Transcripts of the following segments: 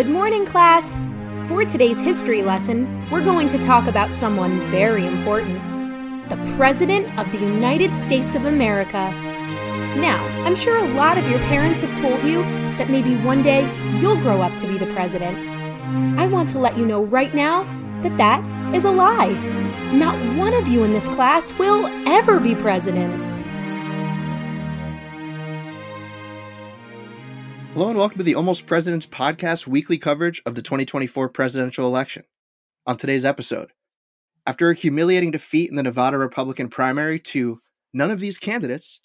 Good morning, class! For today's history lesson, we're going to talk about someone very important the President of the United States of America. Now, I'm sure a lot of your parents have told you that maybe one day you'll grow up to be the President. I want to let you know right now that that is a lie. Not one of you in this class will ever be President. Hello and welcome to the Almost Presidents podcast weekly coverage of the 2024 presidential election. On today's episode, after a humiliating defeat in the Nevada Republican primary to none of these candidates,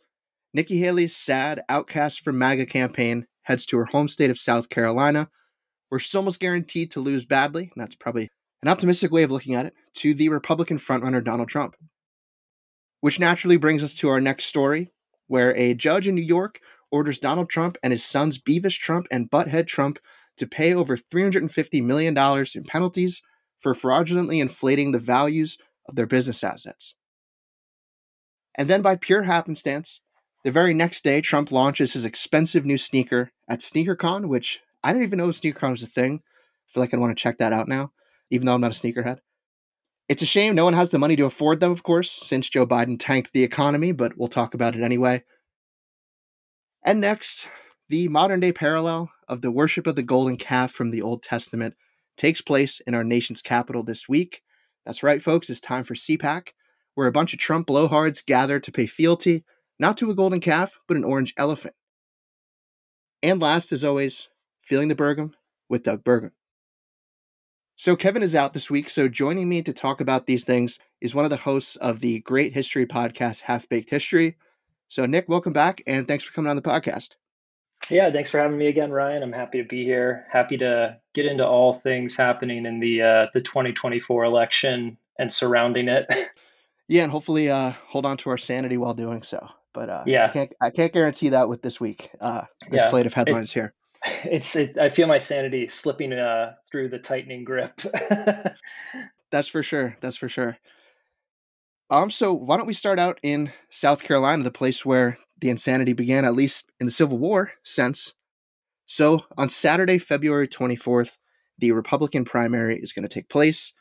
Nikki Haley's sad outcast from MAGA campaign heads to her home state of South Carolina, where she's almost guaranteed to lose badly, and that's probably an optimistic way of looking at it, to the Republican frontrunner Donald Trump. Which naturally brings us to our next story, where a judge in New York orders Donald Trump and his sons Beavis Trump and Butthead Trump to pay over $350 million in penalties for fraudulently inflating the values of their business assets. And then, by pure happenstance, the very next day, Trump launches his expensive new sneaker at SneakerCon, which I didn't even know SneakerCon was a thing. I feel like I'd want to check that out now, even though I'm not a sneakerhead. It's a shame no one has the money to afford them, of course, since Joe Biden tanked the economy, but we'll talk about it anyway. And next, the modern day parallel of the worship of the golden calf from the Old Testament takes place in our nation's capital this week. That's right, folks, it's time for CPAC, where a bunch of Trump blowhards gather to pay fealty, not to a golden calf, but an orange elephant. And last, as always, feeling the Burgum with Doug Burgum. So, Kevin is out this week, so joining me to talk about these things is one of the hosts of the great history podcast, Half Baked History. So, Nick, welcome back, and thanks for coming on the podcast. Yeah, thanks for having me again, Ryan. I'm happy to be here. Happy to get into all things happening in the uh, the 2024 election and surrounding it. yeah, and hopefully uh, hold on to our sanity while doing so. But uh, yeah, I can't I can't guarantee that with this week. Uh, this yeah, slate of headlines it, here. It's it, I feel my sanity slipping uh, through the tightening grip. That's for sure. That's for sure. Um, so why don't we start out in South Carolina, the place where the insanity began, at least in the Civil War sense. So on Saturday, February 24th, the Republican primary is going to take place.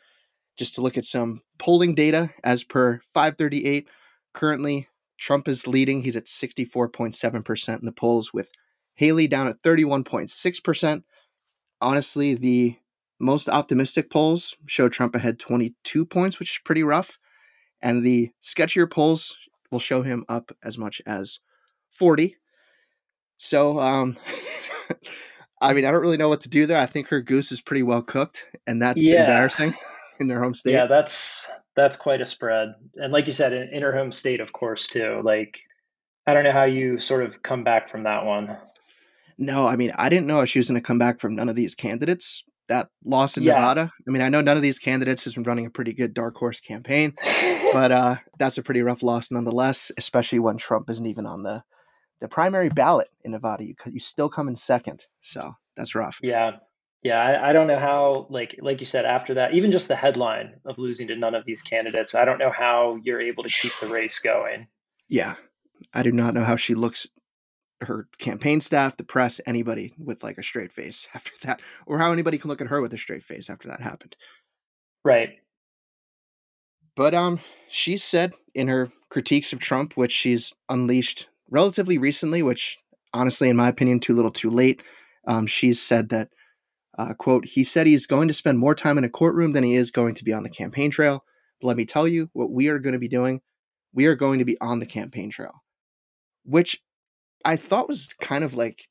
Just to look at some polling data, as per 538, currently Trump is leading. He's at 64.7% in the polls, with Haley down at 31.6%. Honestly, the most optimistic polls show Trump ahead 22 points, which is pretty rough and the sketchier polls will show him up as much as 40. So, um, I mean, I don't really know what to do there. I think her goose is pretty well cooked, and that's yeah. embarrassing in their home state. Yeah, that's that's quite a spread. And like you said, in, in her home state, of course, too. Like, I don't know how you sort of come back from that one. No, I mean, I didn't know she was going to come back from none of these candidates that loss in yeah. Nevada. I mean, I know none of these candidates has been running a pretty good dark horse campaign, but uh, that's a pretty rough loss nonetheless, especially when Trump isn't even on the the primary ballot in Nevada. You you still come in second, so that's rough. Yeah, yeah. I, I don't know how, like like you said, after that, even just the headline of losing to none of these candidates, I don't know how you're able to keep the race going. Yeah, I do not know how she looks her campaign staff, the press, anybody with like a straight face after that, or how anybody can look at her with a straight face after that happened. Right. But um, she said in her critiques of Trump, which she's unleashed relatively recently, which honestly, in my opinion, too little, too late. Um, she's said that, uh, quote, he said he's going to spend more time in a courtroom than he is going to be on the campaign trail. But let me tell you what we are going to be doing. We are going to be on the campaign trail, which I thought was kind of like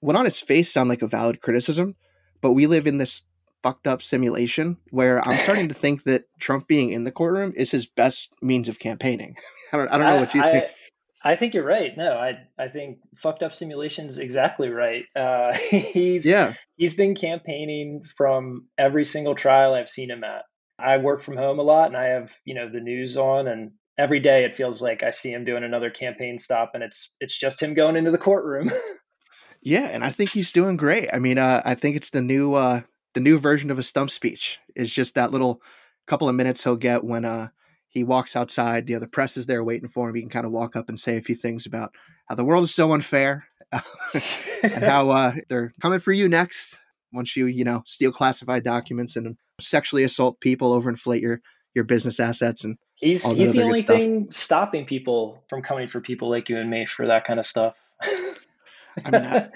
would on its face sound like a valid criticism, but we live in this fucked up simulation where I'm starting to think that Trump being in the courtroom is his best means of campaigning. I don't I don't know I, what you I, think. I think you're right. No, I I think fucked up simulation is exactly right. Uh, he's yeah he's been campaigning from every single trial I've seen him at. I work from home a lot, and I have you know the news on, and every day it feels like I see him doing another campaign stop, and it's it's just him going into the courtroom. yeah, and I think he's doing great. I mean, uh, I think it's the new uh, the new version of a stump speech. Is just that little couple of minutes he'll get when uh, he walks outside. You know, the press is there waiting for him. He can kind of walk up and say a few things about how the world is so unfair and how uh, they're coming for you next. once you you know steal classified documents and sexually assault people, overinflate your your business assets, and he's he's the only thing stopping people from coming for people like you and me for that kind of stuff. I mean, I,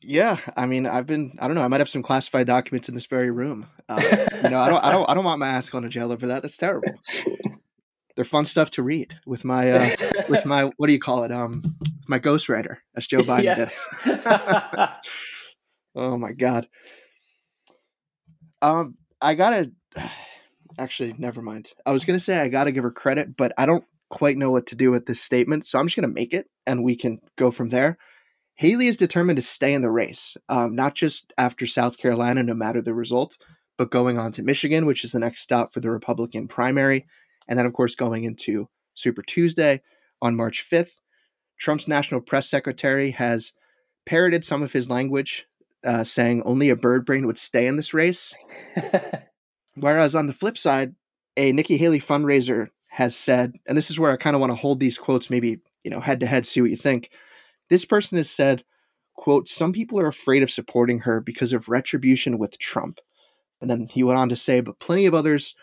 yeah, I mean, I've been, I don't know, I might have some classified documents in this very room. Uh, you know, I don't, I don't, I don't want my ass going to jail over that. That's terrible. They're fun stuff to read with my, uh, with my, what do you call it? Um, my ghostwriter, as Joe Biden yes. did. oh my god. Um, I gotta. Actually, never mind. I was gonna say I gotta give her credit, but I don't quite know what to do with this statement, so I'm just gonna make it, and we can go from there. Haley is determined to stay in the race, um, not just after South Carolina, no matter the result, but going on to Michigan, which is the next stop for the Republican primary. And then, of course, going into Super Tuesday on March 5th. Trump's national press secretary has parroted some of his language, uh, saying only a bird brain would stay in this race. Whereas on the flip side, a Nikki Haley fundraiser has said, and this is where I kind of want to hold these quotes maybe, you know, head to head, see what you think. This person has said, quote, some people are afraid of supporting her because of retribution with Trump. And then he went on to say, but plenty of others,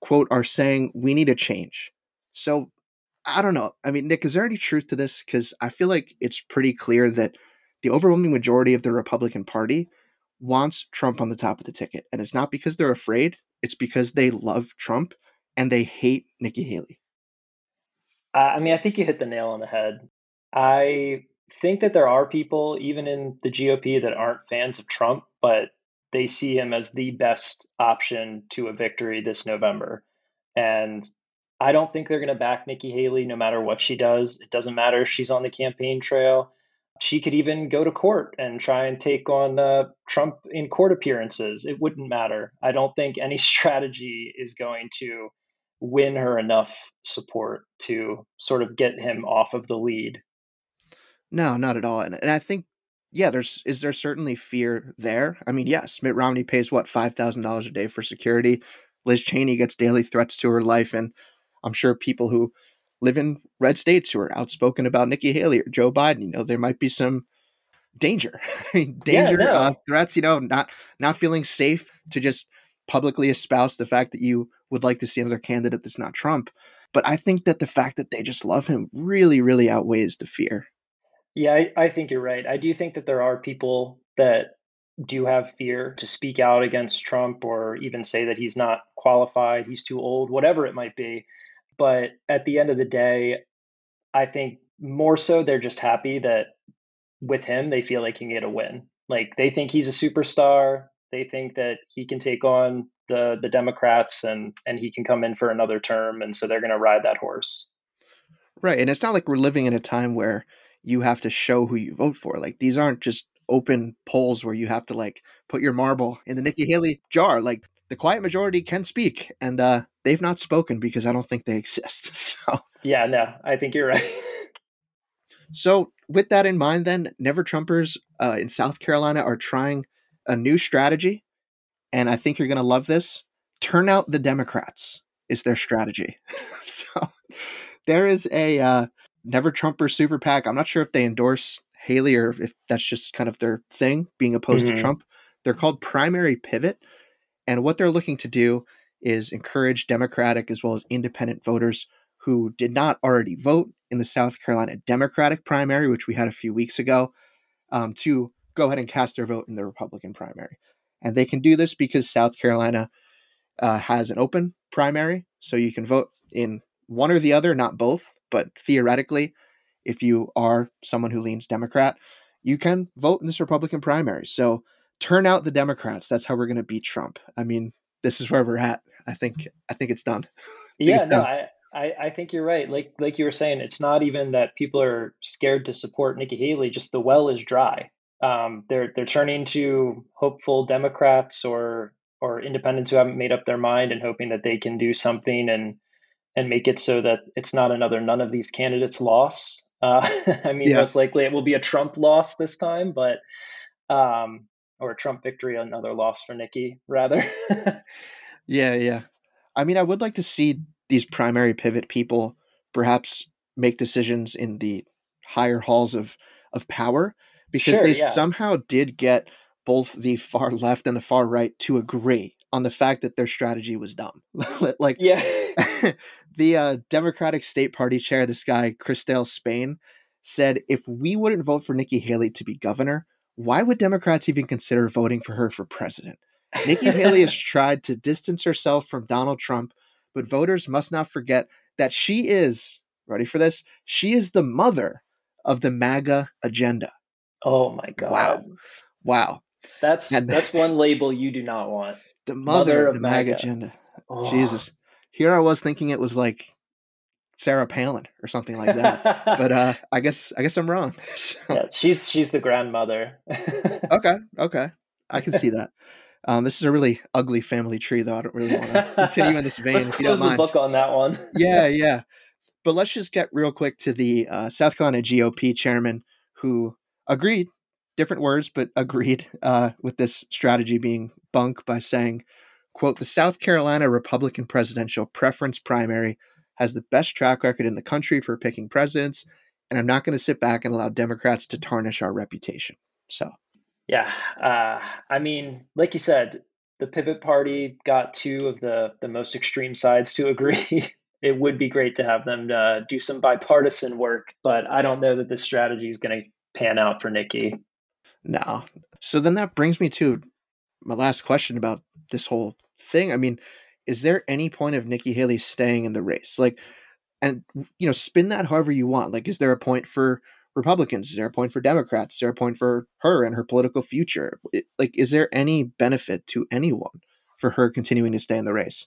quote, are saying we need a change. So I don't know. I mean, Nick, is there any truth to this? Because I feel like it's pretty clear that the overwhelming majority of the Republican Party wants Trump on the top of the ticket. And it's not because they're afraid, it's because they love Trump and they hate Nikki Haley. Uh, I mean, I think you hit the nail on the head. I think that there are people, even in the GOP, that aren't fans of Trump, but they see him as the best option to a victory this November. And I don't think they're going to back Nikki Haley no matter what she does. It doesn't matter if she's on the campaign trail. She could even go to court and try and take on uh, Trump in court appearances. It wouldn't matter. I don't think any strategy is going to win her enough support to sort of get him off of the lead no, not at all. And, and I think, yeah, there's is there certainly fear there. I mean, yes, Mitt Romney pays what five thousand dollars a day for security. Liz Cheney gets daily threats to her life, and I'm sure people who live in red states who are outspoken about Nikki Haley or Joe Biden, you know, there might be some danger, danger, yeah, no. uh, threats. You know, not not feeling safe to just publicly espouse the fact that you would like to see another candidate that's not Trump. But I think that the fact that they just love him really, really outweighs the fear. Yeah, I, I think you're right. I do think that there are people that do have fear to speak out against Trump or even say that he's not qualified, he's too old, whatever it might be. But at the end of the day, I think more so they're just happy that with him they feel like they can get a win. Like they think he's a superstar. They think that he can take on the the Democrats and and he can come in for another term and so they're going to ride that horse. Right. And it's not like we're living in a time where you have to show who you vote for. Like these aren't just open polls where you have to like put your marble in the Nikki Haley jar. Like the quiet majority can speak, and uh, they've not spoken because I don't think they exist. So yeah, no, I think you're right. so with that in mind, then Never Trumpers uh, in South Carolina are trying a new strategy, and I think you're going to love this. Turn out the Democrats is their strategy. so there is a uh, Never Trumper Super PAC. I'm not sure if they endorse Haley or if that's just kind of their thing, being opposed mm-hmm. to Trump. They're called Primary Pivot. And what they're looking to do is encourage Democratic as well as independent voters who did not already vote in the South Carolina Democratic primary, which we had a few weeks ago, um, to go ahead and cast their vote in the Republican primary. And they can do this because South Carolina uh, has an open primary, so you can vote in one or the other, not both. But theoretically, if you are someone who leans Democrat, you can vote in this Republican primary. So turn out the Democrats. That's how we're going to beat Trump. I mean, this is where we're at. I think I think it's done. yeah, it's no, done. I, I, I think you're right. Like like you were saying, it's not even that people are scared to support Nikki Haley. Just the well is dry. Um, they're they're turning to hopeful Democrats or or independents who haven't made up their mind and hoping that they can do something and and make it so that it's not another none of these candidates loss. Uh, I mean, yeah. most likely it will be a Trump loss this time, but um, or a Trump victory, another loss for Nikki, rather. yeah, yeah. I mean, I would like to see these primary pivot people perhaps make decisions in the higher halls of of power because sure, they yeah. somehow did get both the far left and the far right to agree on the fact that their strategy was dumb. like, yeah, the uh, Democratic State Party chair, this guy Christale Spain, said if we wouldn't vote for Nikki Haley to be governor, why would Democrats even consider voting for her for president? Nikki Haley has tried to distance herself from Donald Trump, but voters must not forget that she is, ready for this, she is the mother of the MAGA agenda. Oh my God. Wow. Wow. That's and that's one label you do not want. The mother, mother of the MAGA, MAGA agenda. Oh. Jesus. Here I was thinking it was like Sarah Palin or something like that. but uh, I guess I guess I'm wrong. So. Yeah, she's she's the grandmother. okay, okay, I can see that. Um, this is a really ugly family tree, though. I don't really want to continue in this vein. Let's close the book on that one. yeah, yeah. But let's just get real quick to the uh, South Carolina GOP chairman who agreed, different words, but agreed uh, with this strategy being bunk by saying, "quote The South Carolina Republican presidential preference primary has the best track record in the country for picking presidents, and I'm not going to sit back and allow Democrats to tarnish our reputation. So, yeah, uh, I mean, like you said, the pivot party got two of the the most extreme sides to agree. it would be great to have them uh, do some bipartisan work, but I don't know that this strategy is going to pan out for Nikki. No. So then that brings me to my last question about this whole thing. I mean, is there any point of Nikki Haley staying in the race? Like, and you know, spin that however you want. Like, is there a point for Republicans? Is there a point for Democrats? Is there a point for her and her political future? It, like, is there any benefit to anyone for her continuing to stay in the race?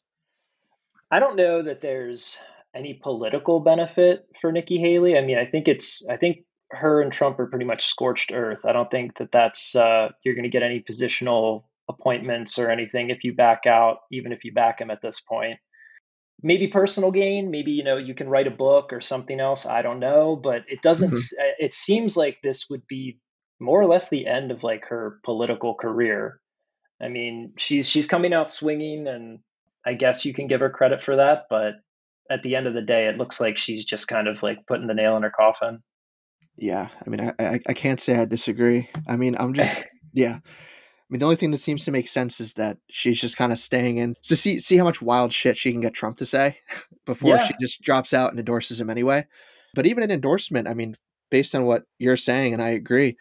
I don't know that there's any political benefit for Nikki Haley. I mean, I think it's, I think her and Trump are pretty much scorched earth. I don't think that that's, uh, you're going to get any positional appointments or anything if you back out, even if you back him at this point. Maybe personal gain, maybe you know you can write a book or something else. I don't know, but it doesn't. Mm-hmm. It seems like this would be more or less the end of like her political career. I mean, she's she's coming out swinging, and I guess you can give her credit for that. But at the end of the day, it looks like she's just kind of like putting the nail in her coffin. Yeah, I mean, I I, I can't say I disagree. I mean, I'm just yeah mean, the only thing that seems to make sense is that she's just kind of staying in to see see how much wild shit she can get Trump to say before yeah. she just drops out and endorses him anyway. But even an endorsement, I mean, based on what you're saying, and I agree,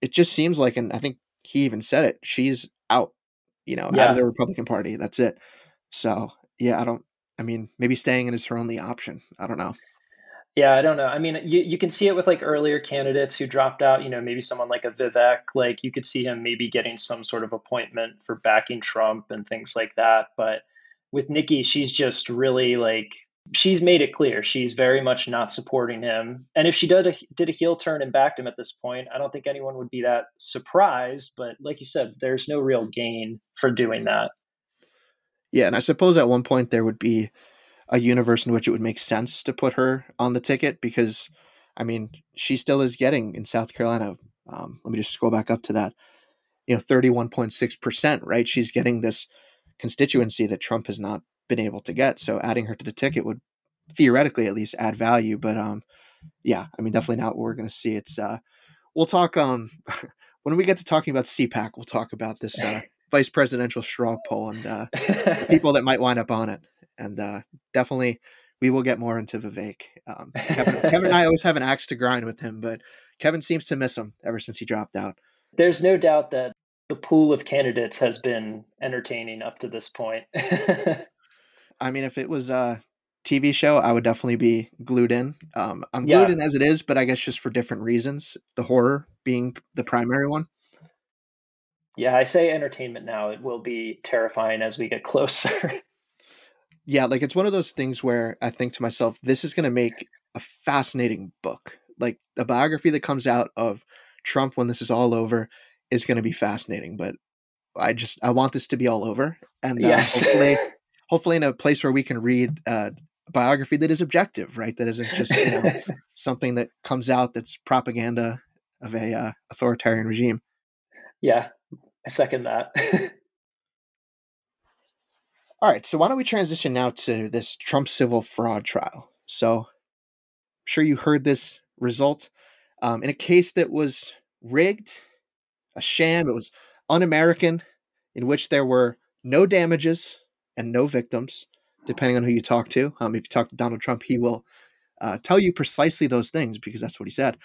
it just seems like, and I think he even said it, she's out, you know, yeah. out of the Republican Party. That's it. So yeah, I don't. I mean, maybe staying in is her only option. I don't know. Yeah, I don't know. I mean, you, you can see it with like earlier candidates who dropped out, you know, maybe someone like a Vivek, like you could see him maybe getting some sort of appointment for backing Trump and things like that. But with Nikki, she's just really like, she's made it clear she's very much not supporting him. And if she did a, did a heel turn and backed him at this point, I don't think anyone would be that surprised. But like you said, there's no real gain for doing that. Yeah. And I suppose at one point there would be a universe in which it would make sense to put her on the ticket because, I mean, she still is getting in South Carolina. Um, let me just scroll back up to that. You know, thirty-one point six percent. Right, she's getting this constituency that Trump has not been able to get. So adding her to the ticket would theoretically at least add value. But um, yeah, I mean, definitely not what we're going to see. It's uh, we'll talk um when we get to talking about CPAC, we'll talk about this uh, vice presidential straw poll and uh, people that might wind up on it and uh, definitely we will get more into Vivek. Um, Kevin, Kevin and I always have an axe to grind with him, but Kevin seems to miss him ever since he dropped out. There's no doubt that the pool of candidates has been entertaining up to this point. I mean, if it was a TV show, I would definitely be glued in. Um, I'm glued yeah. in as it is, but I guess just for different reasons. The horror being the primary one. Yeah, I say entertainment now. It will be terrifying as we get closer yeah, like it's one of those things where I think to myself, this is going to make a fascinating book. Like a biography that comes out of Trump when this is all over is going to be fascinating. But I just I want this to be all over, and uh, yes. hopefully, hopefully in a place where we can read uh, a biography that is objective, right? That isn't just you know, something that comes out that's propaganda of a uh, authoritarian regime. Yeah, I second that. All right, so why don't we transition now to this Trump civil fraud trial? So, I'm sure you heard this result um, in a case that was rigged, a sham. It was un American, in which there were no damages and no victims, depending on who you talk to. Um, if you talk to Donald Trump, he will uh, tell you precisely those things because that's what he said.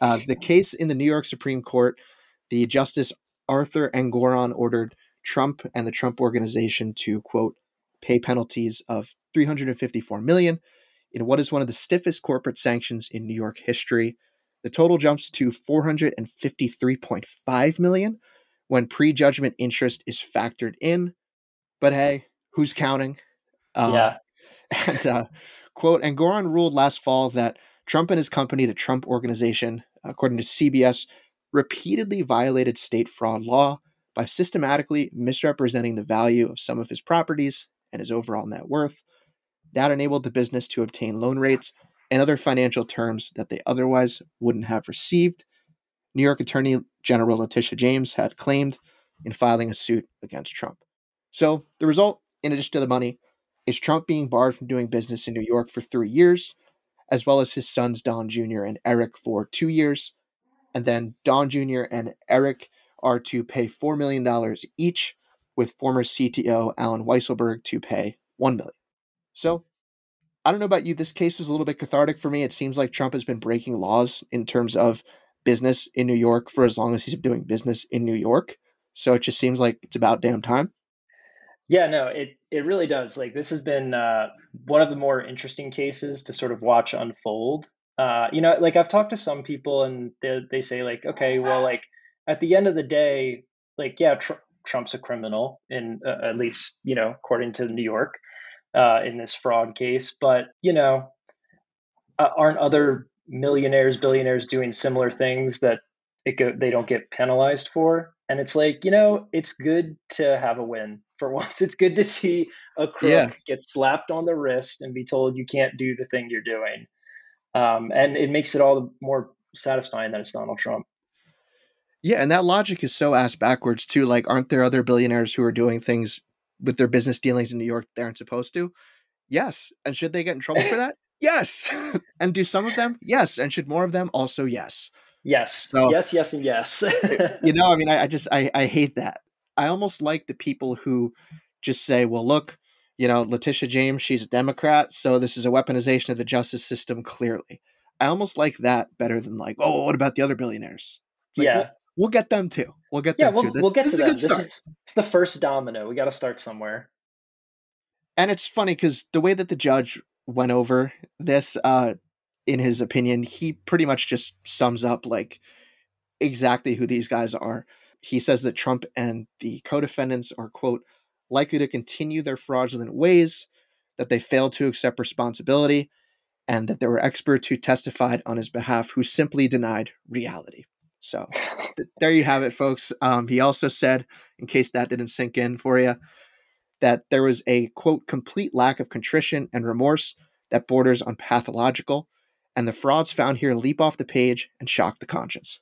Uh, the case in the New York Supreme Court, the Justice Arthur Engoron ordered Trump and the Trump organization to quote pay penalties of 354 million in what is one of the stiffest corporate sanctions in New York history. The total jumps to 453.5 million when prejudgment interest is factored in. But hey, who's counting? Um, yeah. And uh, quote, Engoron ruled last fall that Trump and his company, the Trump Organization, according to CBS, repeatedly violated state fraud law by systematically misrepresenting the value of some of his properties and his overall net worth. That enabled the business to obtain loan rates and other financial terms that they otherwise wouldn't have received. New York Attorney General Letitia James had claimed in filing a suit against Trump. So, the result, in addition to the money, is Trump being barred from doing business in New York for three years, as well as his sons Don Jr. and Eric for two years. And then Don Jr. and Eric are to pay $4 million each, with former CTO Allen Weisselberg to pay 1 million. So, I don't know about you. This case is a little bit cathartic for me. It seems like Trump has been breaking laws in terms of business in New York for as long as he's been doing business in New York. So it just seems like it's about damn time. Yeah, no, it it really does. Like this has been uh, one of the more interesting cases to sort of watch unfold. Uh, you know, like I've talked to some people and they they say like, okay, well, like at the end of the day, like yeah, tr- Trump's a criminal in uh, at least you know according to New York uh, in this fraud case, but you know, uh, aren't other millionaires, billionaires doing similar things that it go, they don't get penalized for? And it's like, you know, it's good to have a win for once. It's good to see a crook yeah. get slapped on the wrist and be told you can't do the thing you're doing. Um, and it makes it all the more satisfying that it's Donald Trump. Yeah, and that logic is so ass backwards too. Like, aren't there other billionaires who are doing things with their business dealings in New York they aren't supposed to? Yes. And should they get in trouble for that? Yes. and do some of them? Yes. And should more of them? Also, yes. Yes. So, yes, yes, and yes. you know, I mean, I, I just I, I hate that. I almost like the people who just say, well, look, you know, Letitia James, she's a Democrat, so this is a weaponization of the justice system, clearly. I almost like that better than like, oh, what about the other billionaires? Like, yeah. We'll, we'll, get them too. We'll get yeah, them we'll, too. We'll get this to them. This is, it's the first domino. We got to start somewhere. And it's funny because the way that the judge went over this, uh, in his opinion, he pretty much just sums up like exactly who these guys are. He says that Trump and the co-defendants are quote likely to continue their fraudulent ways, that they failed to accept responsibility, and that there were experts who testified on his behalf who simply denied reality. So th- there you have it, folks. Um, he also said, in case that didn't sink in for you, that there was a quote complete lack of contrition and remorse that borders on pathological, and the frauds found here leap off the page and shock the conscience.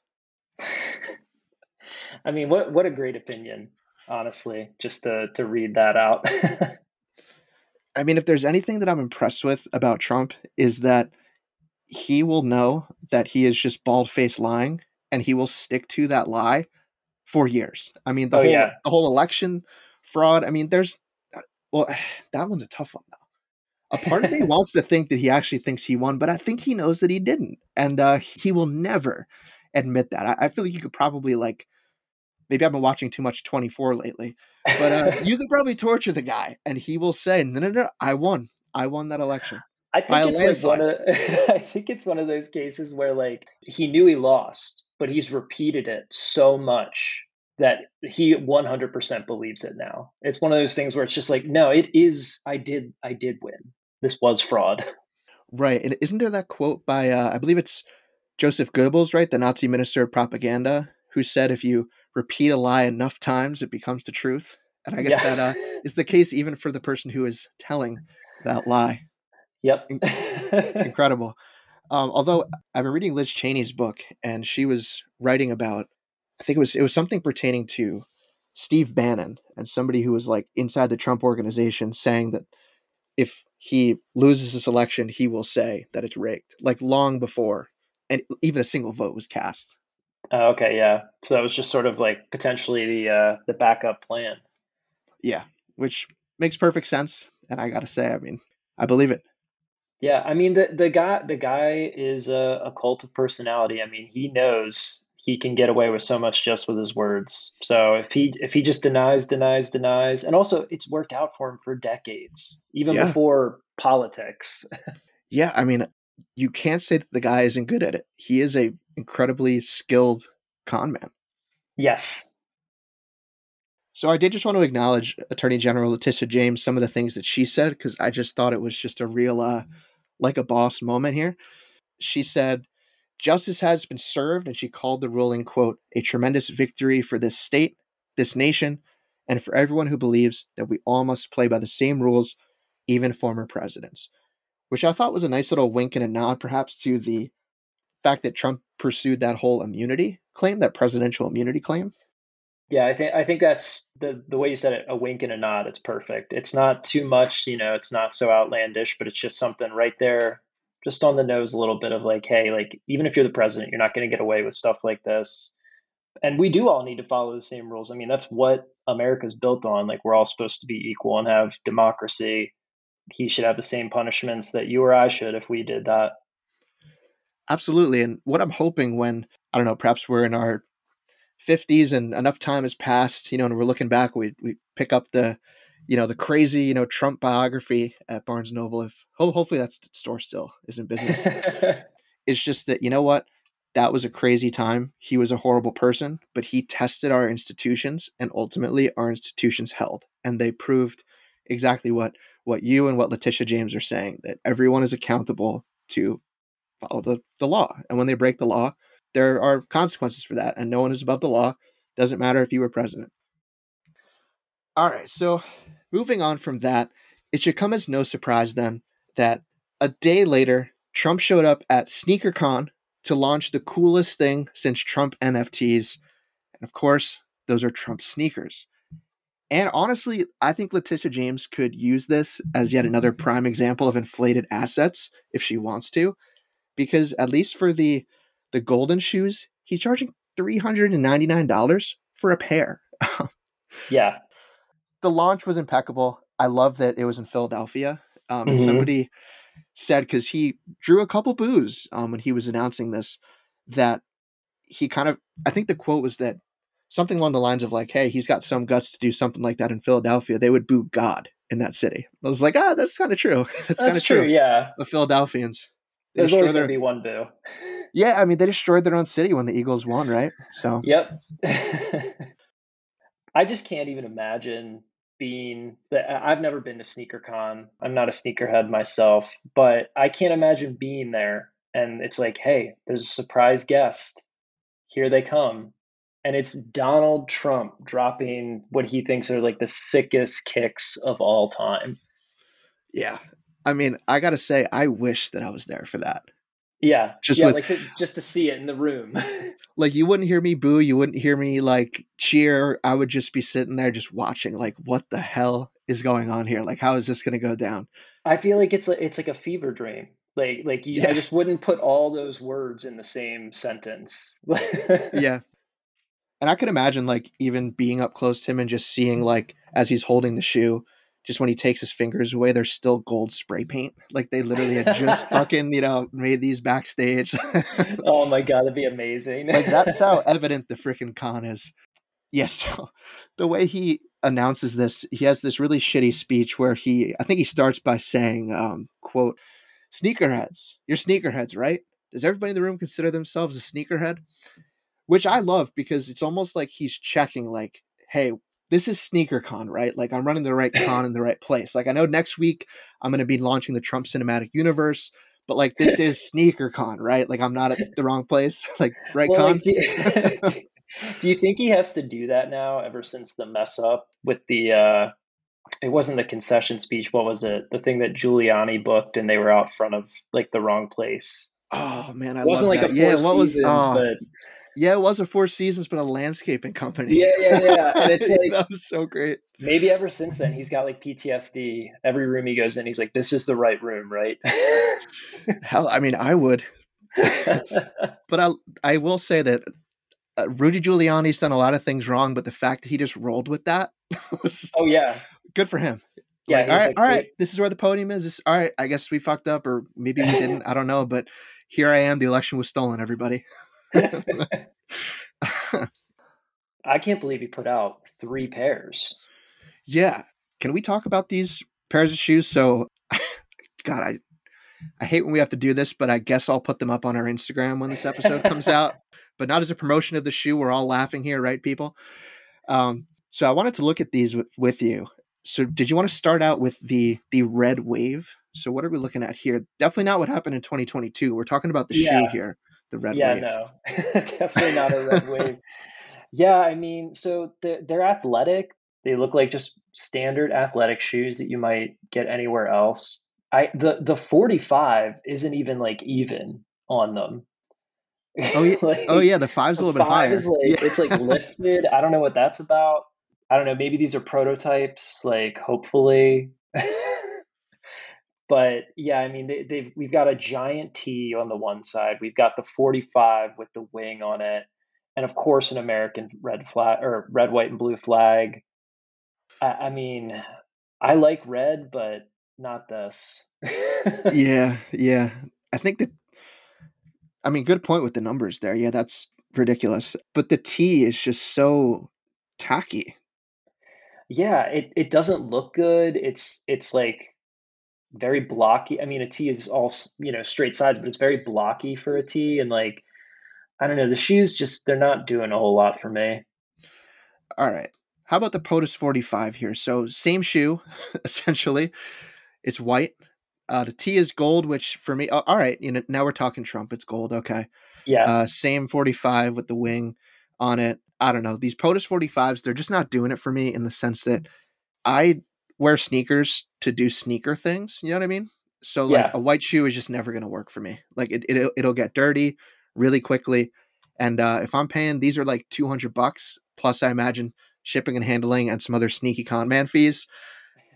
I mean, what what a great opinion, honestly, just to to read that out. I mean, if there's anything that I'm impressed with about Trump is that he will know that he is just bald faced lying and he will stick to that lie for years. I mean, the oh, whole yeah. the whole election fraud. I mean, there's uh, well, that one's a tough one though. A part of me wants to think that he actually thinks he won, but I think he knows that he didn't, and uh, he will never admit that. I, I feel like you could probably like maybe I've been watching too much 24 lately, but uh, you could probably torture the guy and he will say, no, no, no, I won. I won that election. I think it's like one of I think it's one of those cases where like he knew he lost, but he's repeated it so much that he 100% believes it now. It's one of those things where it's just like, no, it is I did I did win. This was fraud. Right. And isn't there that quote by uh, I believe it's Joseph Goebbels, right, the Nazi minister of propaganda, who said if you repeat a lie enough times, it becomes the truth. And I guess yeah. that uh, is the case even for the person who is telling that lie. Yep. Incredible. Um, although I've been reading Liz Cheney's book, and she was writing about, I think it was it was something pertaining to Steve Bannon and somebody who was like inside the Trump organization saying that if he loses this election, he will say that it's rigged, like long before, and even a single vote was cast. Oh, okay, yeah. So that was just sort of like potentially the uh, the backup plan. Yeah, which makes perfect sense. And I got to say, I mean, I believe it. Yeah, I mean the the guy the guy is a, a cult of personality. I mean, he knows he can get away with so much just with his words. So if he if he just denies, denies, denies, and also it's worked out for him for decades, even yeah. before politics. yeah, I mean, you can't say that the guy isn't good at it. He is a incredibly skilled con man. Yes. So I did just want to acknowledge Attorney General Letitia James some of the things that she said because I just thought it was just a real uh, like a boss moment here. She said, Justice has been served, and she called the ruling, quote, a tremendous victory for this state, this nation, and for everyone who believes that we all must play by the same rules, even former presidents. Which I thought was a nice little wink and a nod, perhaps, to the fact that Trump pursued that whole immunity claim, that presidential immunity claim. Yeah, I think I think that's the the way you said it, a wink and a nod. It's perfect. It's not too much, you know, it's not so outlandish, but it's just something right there, just on the nose a little bit of like, hey, like even if you're the president, you're not going to get away with stuff like this. And we do all need to follow the same rules. I mean, that's what America's built on. Like we're all supposed to be equal and have democracy. He should have the same punishments that you or I should if we did that. Absolutely. And what I'm hoping when I don't know, perhaps we're in our 50s and enough time has passed, you know, and we're looking back, we we pick up the, you know, the crazy, you know, Trump biography at Barnes Noble. If ho- hopefully that store still is in business. it's just that you know what, that was a crazy time. He was a horrible person, but he tested our institutions, and ultimately our institutions held, and they proved exactly what what you and what Letitia James are saying that everyone is accountable to follow the, the law, and when they break the law, there are consequences for that, and no one is above the law. Doesn't matter if you were president. All right, so moving on from that, it should come as no surprise then that a day later, Trump showed up at SneakerCon to launch the coolest thing since Trump NFTs. And of course, those are Trump sneakers. And honestly, I think Letitia James could use this as yet another prime example of inflated assets if she wants to, because at least for the the golden shoes, he's charging $399 for a pair. yeah. The launch was impeccable. I love that it was in Philadelphia. Um, and mm-hmm. somebody said, because he drew a couple boos um, when he was announcing this, that he kind of, I think the quote was that something along the lines of like, hey, he's got some guts to do something like that in Philadelphia. They would boo God in that city. I was like, ah, that's kind of true. that's, that's kind of true. true. Yeah. The Philadelphians. There's always going to be one boo. Yeah, I mean they destroyed their own city when the Eagles won, right? So Yep. I just can't even imagine being that I've never been to SneakerCon. I'm not a sneakerhead myself, but I can't imagine being there and it's like, hey, there's a surprise guest. Here they come. And it's Donald Trump dropping what he thinks are like the sickest kicks of all time. Yeah. I mean, I got to say I wish that I was there for that. Yeah, just yeah, with, like to, just to see it in the room. like you wouldn't hear me boo, you wouldn't hear me like cheer. I would just be sitting there just watching. Like, what the hell is going on here? Like, how is this going to go down? I feel like it's like, it's like a fever dream. Like like you, yeah. I just wouldn't put all those words in the same sentence. yeah, and I could imagine like even being up close to him and just seeing like as he's holding the shoe just when he takes his fingers away, there's still gold spray paint. Like they literally had just fucking, you know, made these backstage. oh my god, that'd be amazing. like that's how evident the freaking con is. Yes, yeah, so the way he announces this, he has this really shitty speech where he, I think he starts by saying, um, "quote Sneakerheads, you're sneakerheads, right? Does everybody in the room consider themselves a sneakerhead?" Which I love because it's almost like he's checking, like, "Hey, this is SneakerCon, right? Like I'm running the right con in the right place. Like I know next week I'm going to be launching the Trump Cinematic Universe, but like this is SneakerCon, right? Like I'm not at the wrong place. Like right well, con. Like, do, do, you think he has to do that now? Ever since the mess up with the, uh it wasn't the concession speech. What was it? The thing that Giuliani booked, and they were out front of like the wrong place. Oh man, I it wasn't like that. a four yeah, what seasons, was, oh, but yeah, it was a Four Seasons, but a landscaping company. Yeah, yeah, yeah. And it's like that was so great. Maybe ever since then, he's got like PTSD. Every room he goes in, he's like, "This is the right room, right?" Hell, I mean, I would. but I, I will say that uh, Rudy Giuliani's done a lot of things wrong, but the fact that he just rolled with that, oh yeah, good for him. Yeah, like, all right, like, all right. This is where the podium is. This, all right. I guess we fucked up, or maybe we didn't. I don't know, but here I am. The election was stolen. Everybody. I can't believe he put out three pairs. Yeah. Can we talk about these pairs of shoes? So, God, I I hate when we have to do this, but I guess I'll put them up on our Instagram when this episode comes out. But not as a promotion of the shoe. We're all laughing here, right, people? Um, so I wanted to look at these with, with you. So did you want to start out with the the red wave? So what are we looking at here? Definitely not what happened in 2022. We're talking about the yeah. shoe here, the red yeah, wave. no, definitely not a red wave. Yeah, I mean, so they're, they're athletic. They look like just standard athletic shoes that you might get anywhere else. I the the 45 isn't even like even on them. Oh yeah, like, oh yeah, the five's a little bit higher. Is like, yeah. It's like lifted. I don't know what that's about. I don't know. Maybe these are prototypes. Like hopefully. But yeah, I mean, they, they've we've got a giant T on the one side. We've got the 45 with the wing on it, and of course an American red flag or red, white, and blue flag. I, I mean, I like red, but not this. yeah, yeah. I think that I mean, good point with the numbers there. Yeah, that's ridiculous. But the T is just so tacky. Yeah, it, it doesn't look good. It's it's like very blocky. I mean, a T is all you know straight sides, but it's very blocky for a T. And like, I don't know, the shoes just they're not doing a whole lot for me. All right, how about the POTUS forty five here? So same shoe, essentially. It's white. Uh, the T is gold, which for me, oh, all right, you know, now we're talking Trump. It's gold. Okay. Yeah. Uh, same 45 with the wing on it. I don't know. These POTUS 45s, they're just not doing it for me in the sense that I wear sneakers to do sneaker things. You know what I mean? So like yeah. a white shoe is just never going to work for me. Like it, it, it'll get dirty really quickly. And uh, if I'm paying, these are like 200 bucks plus I imagine shipping and handling and some other sneaky con man fees.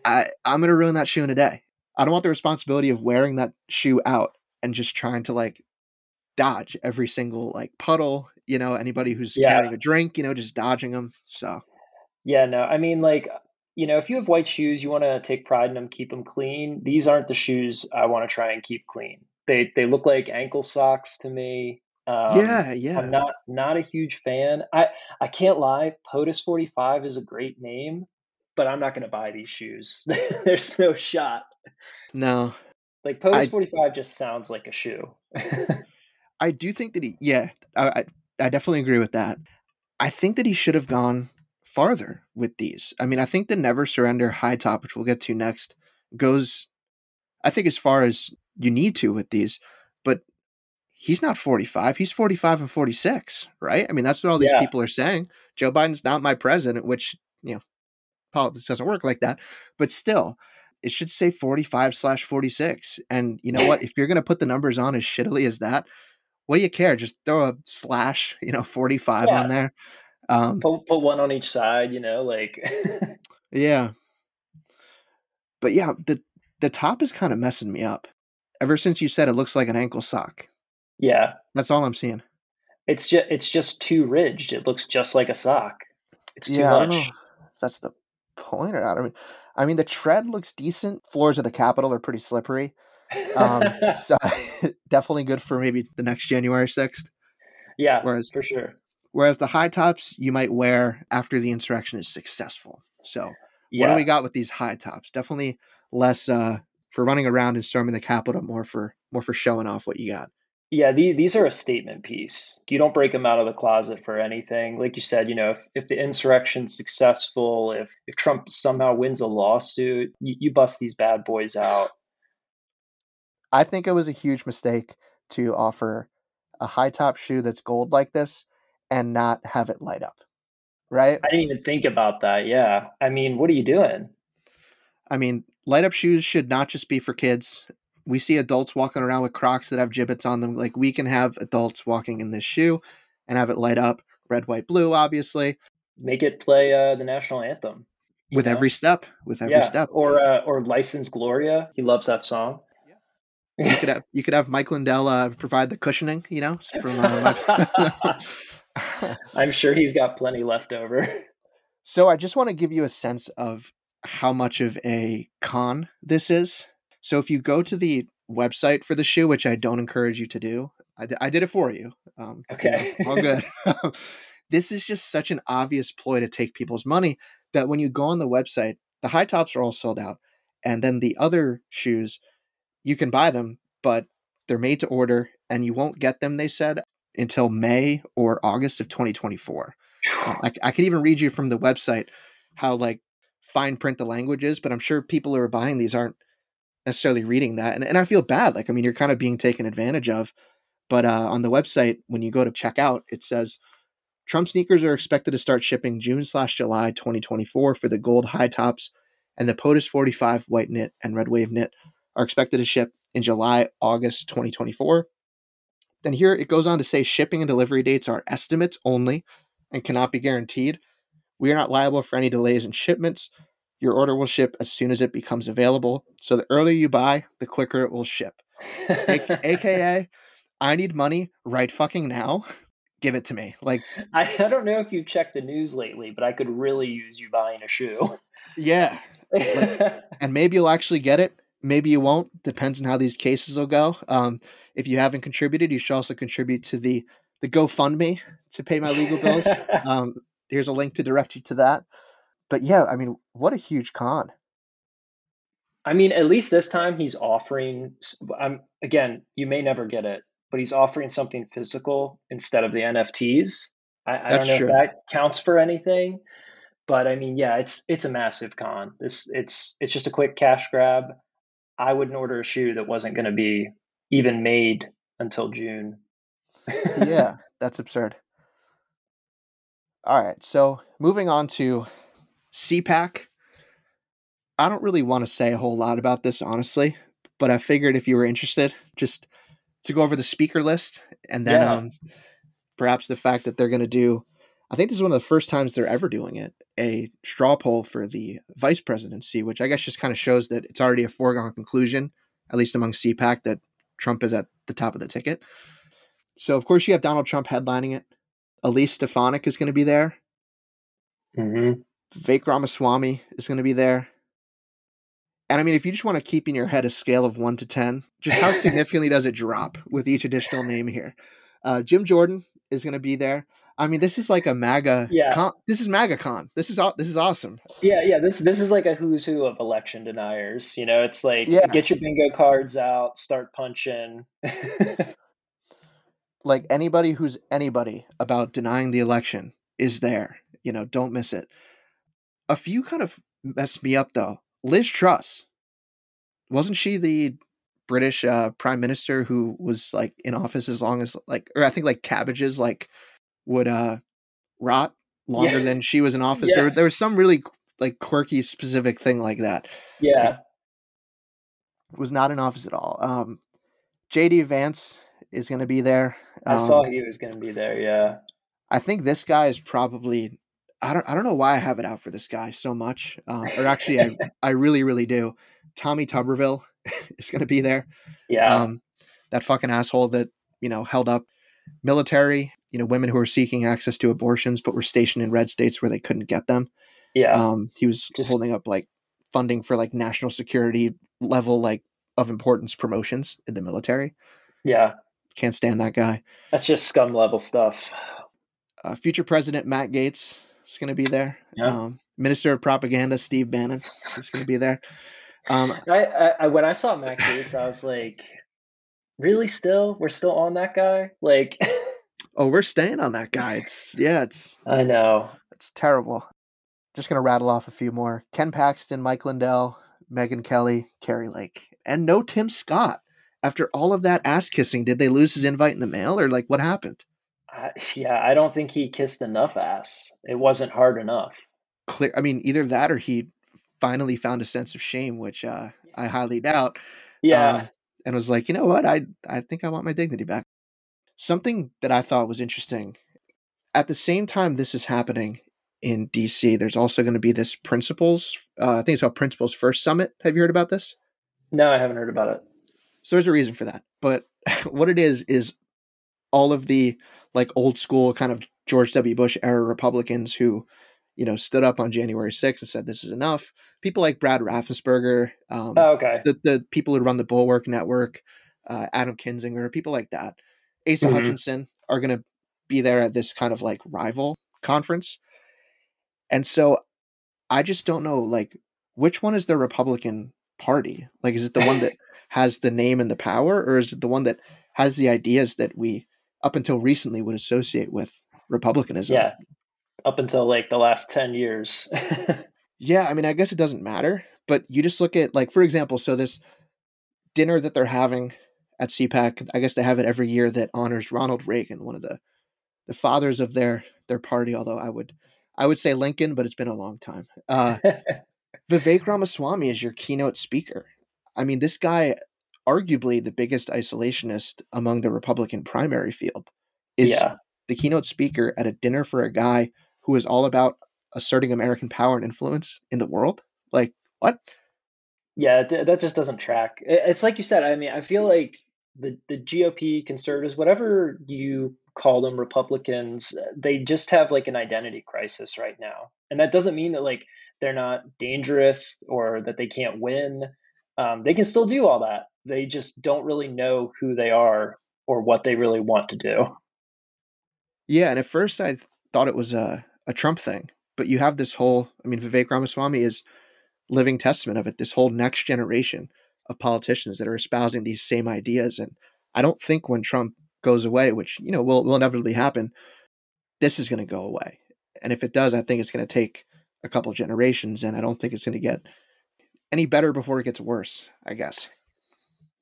I, I'm going to ruin that shoe in a day. I don't want the responsibility of wearing that shoe out and just trying to like dodge every single like puddle, you know, anybody who's yeah. carrying a drink, you know, just dodging them. So, yeah, no, I mean, like, you know, if you have white shoes, you want to take pride in them, keep them clean. These aren't the shoes I want to try and keep clean. They they look like ankle socks to me. Um, yeah, yeah. I'm not not a huge fan. I I can't lie. POTUS 45 is a great name, but I'm not going to buy these shoes. There's no shot. No. Like POTUS 45 just sounds like a shoe. I do think that he, yeah, I, I, I definitely agree with that. I think that he should have gone farther with these. I mean, I think the Never Surrender high top, which we'll get to next, goes, I think, as far as you need to with these, but he's not 45. He's 45 and 46, right? I mean, that's what all these yeah. people are saying. Joe Biden's not my president, which, you know, politics doesn't work like that. But still, it should say 45 slash 46. And you know what? if you're going to put the numbers on as shittily as that, what do you care? Just throw a slash, you know, 45 yeah. on there. Um, put, put one on each side, you know, like. yeah. But yeah, the, the top is kind of messing me up. Ever since you said it looks like an ankle sock. Yeah. That's all I'm seeing. It's just it's just too ridged. It looks just like a sock. It's too yeah, much. that's the point or not. I mean, I mean the tread looks decent. Floors of the Capitol are pretty slippery. Um, so definitely good for maybe the next January sixth. Yeah, whereas for sure. Whereas the high tops you might wear after the insurrection is successful. So yeah. what do we got with these high tops? Definitely less uh, for running around and storming the Capitol, more for more for showing off what you got. Yeah, these, these are a statement piece. You don't break them out of the closet for anything. Like you said, you know, if, if the insurrection's successful, if if Trump somehow wins a lawsuit, you, you bust these bad boys out. I think it was a huge mistake to offer a high top shoe that's gold like this and not have it light up. Right? I didn't even think about that. Yeah. I mean, what are you doing? I mean, light up shoes should not just be for kids we see adults walking around with Crocs that have Jibbitz on them. Like we can have adults walking in this shoe and have it light up red, white, blue, obviously. Make it play uh, the national anthem with know? every step. With every yeah. step. Or uh, or license Gloria. He loves that song. Yeah. you could have you could have Mike Lindell uh, provide the cushioning. You know, from uh, I'm sure he's got plenty left over. So I just want to give you a sense of how much of a con this is. So if you go to the website for the shoe, which I don't encourage you to do, I, I did it for you. Um, okay. all good. this is just such an obvious ploy to take people's money that when you go on the website, the high tops are all sold out. And then the other shoes, you can buy them, but they're made to order and you won't get them, they said, until May or August of 2024. Um, I, I could even read you from the website how like fine print the language is, but I'm sure people who are buying these aren't necessarily reading that. And, and I feel bad. Like, I mean, you're kind of being taken advantage of. But uh, on the website, when you go to check out, it says Trump sneakers are expected to start shipping June slash July 2024 for the gold high tops, and the POTUS 45 white knit and red wave knit are expected to ship in July, August 2024. Then here it goes on to say shipping and delivery dates are estimates only and cannot be guaranteed. We are not liable for any delays in shipments. Your order will ship as soon as it becomes available. So the earlier you buy, the quicker it will ship. A- AKA, I need money right fucking now. Give it to me. Like I, I don't know if you've checked the news lately, but I could really use you buying a shoe. Yeah. Like, and maybe you'll actually get it. Maybe you won't. Depends on how these cases will go. Um, if you haven't contributed, you should also contribute to the the GoFundMe to pay my legal bills. um, here's a link to direct you to that. But yeah, I mean, what a huge con. I mean, at least this time he's offering. I'm again, you may never get it, but he's offering something physical instead of the NFTs. I, I don't know true. if that counts for anything, but I mean, yeah, it's it's a massive con. This it's it's just a quick cash grab. I wouldn't order a shoe that wasn't going to be even made until June. yeah, that's absurd. All right, so moving on to CPAC. I don't really want to say a whole lot about this, honestly, but I figured if you were interested, just to go over the speaker list and then yeah. um, perhaps the fact that they're going to do, I think this is one of the first times they're ever doing it, a straw poll for the vice presidency, which I guess just kind of shows that it's already a foregone conclusion, at least among CPAC, that Trump is at the top of the ticket. So, of course, you have Donald Trump headlining it. Elise Stefanik is going to be there. Mm-hmm. Vivek Ramaswamy is going to be there. And I mean, if you just want to keep in your head a scale of one to 10, just how significantly does it drop with each additional name here? Uh, Jim Jordan is going to be there. I mean, this is like a MAGA. Yeah. Con- this is MAGA con. This is this is awesome. Yeah, yeah. This this is like a who's who of election deniers. You know, it's like yeah. get your bingo cards out, start punching. like anybody who's anybody about denying the election is there. You know, don't miss it. A few kind of messed me up though. Liz Truss, wasn't she the British uh, prime minister who was like in office as long as like, or I think like cabbages like would uh rot longer than she was an officer. Yes. There was some really like quirky specific thing like that. Yeah. was not in office at all. Um, JD Vance is going to be there. Um, I saw um, he was going to be there. Yeah. I think this guy is probably. I don't. I don't know why I have it out for this guy so much. Uh, or actually, I I really really do. Tommy Tuberville is going to be there. Yeah. Um, that fucking asshole that you know held up military. You know, women who were seeking access to abortions but were stationed in red states where they couldn't get them. Yeah. Um, he was Just, holding up like funding for like national security level like of importance promotions in the military. Yeah. Can't stand that guy. That's just scum level stuff. Uh, future President Matt Gaetz is going to be there. Yeah. Um, Minister of Propaganda Steve Bannon is going to be there. Um, I, I, when I saw Matt Gaetz, I was like, really? Still, we're still on that guy? Like, oh, we're staying on that guy. It's yeah, it's. I know it's terrible. Just gonna rattle off a few more: Ken Paxton, Mike Lindell, Megyn Kelly, Kari Lake, and no Tim Scott after all of that ass kissing, did they lose his invite in the mail or like what happened? Uh, yeah, I don't think he kissed enough ass. It wasn't hard enough. Clear. I mean, either that or he finally found a sense of shame, which uh, I highly doubt. Yeah. Uh, and was like, you know what? I I think I want my dignity back. Something that I thought was interesting. At the same time this is happening in DC, there's also going to be this principles. Uh, I think it's called Principles First Summit. Have you heard about this? No, I haven't heard about it. So there's a reason for that. But what it is is all of the like old school kind of George W. Bush era Republicans who, you know, stood up on January 6th and said this is enough. People like Brad Raffensperger, um, oh, okay, the the people who run the Bulwark Network, uh, Adam Kinzinger, people like that, Asa mm-hmm. Hutchinson are going to be there at this kind of like rival conference, and so I just don't know like which one is the Republican Party? Like, is it the one that has the name and the power, or is it the one that has the ideas that we up until recently would associate with republicanism? Yeah, up until like the last ten years. yeah, I mean, I guess it doesn't matter, but you just look at like, for example, so this dinner that they're having at CPAC, I guess they have it every year that honors Ronald Reagan, one of the the fathers of their their party. Although I would I would say Lincoln, but it's been a long time. Uh, Vivek Ramaswamy is your keynote speaker. I mean, this guy, arguably the biggest isolationist among the Republican primary field, is yeah. the keynote speaker at a dinner for a guy who is all about asserting American power and influence in the world. Like, what? Yeah, that just doesn't track. It's like you said. I mean, I feel like the the GOP conservatives, whatever you call them, Republicans, they just have like an identity crisis right now, and that doesn't mean that like they're not dangerous or that they can't win. Um, they can still do all that. They just don't really know who they are or what they really want to do. Yeah, and at first I thought it was a, a Trump thing, but you have this whole. I mean, Vivek Ramaswamy is living testament of it. This whole next generation of politicians that are espousing these same ideas, and I don't think when Trump goes away, which you know will will inevitably happen, this is going to go away. And if it does, I think it's going to take a couple generations, and I don't think it's going to get any better before it gets worse. I guess.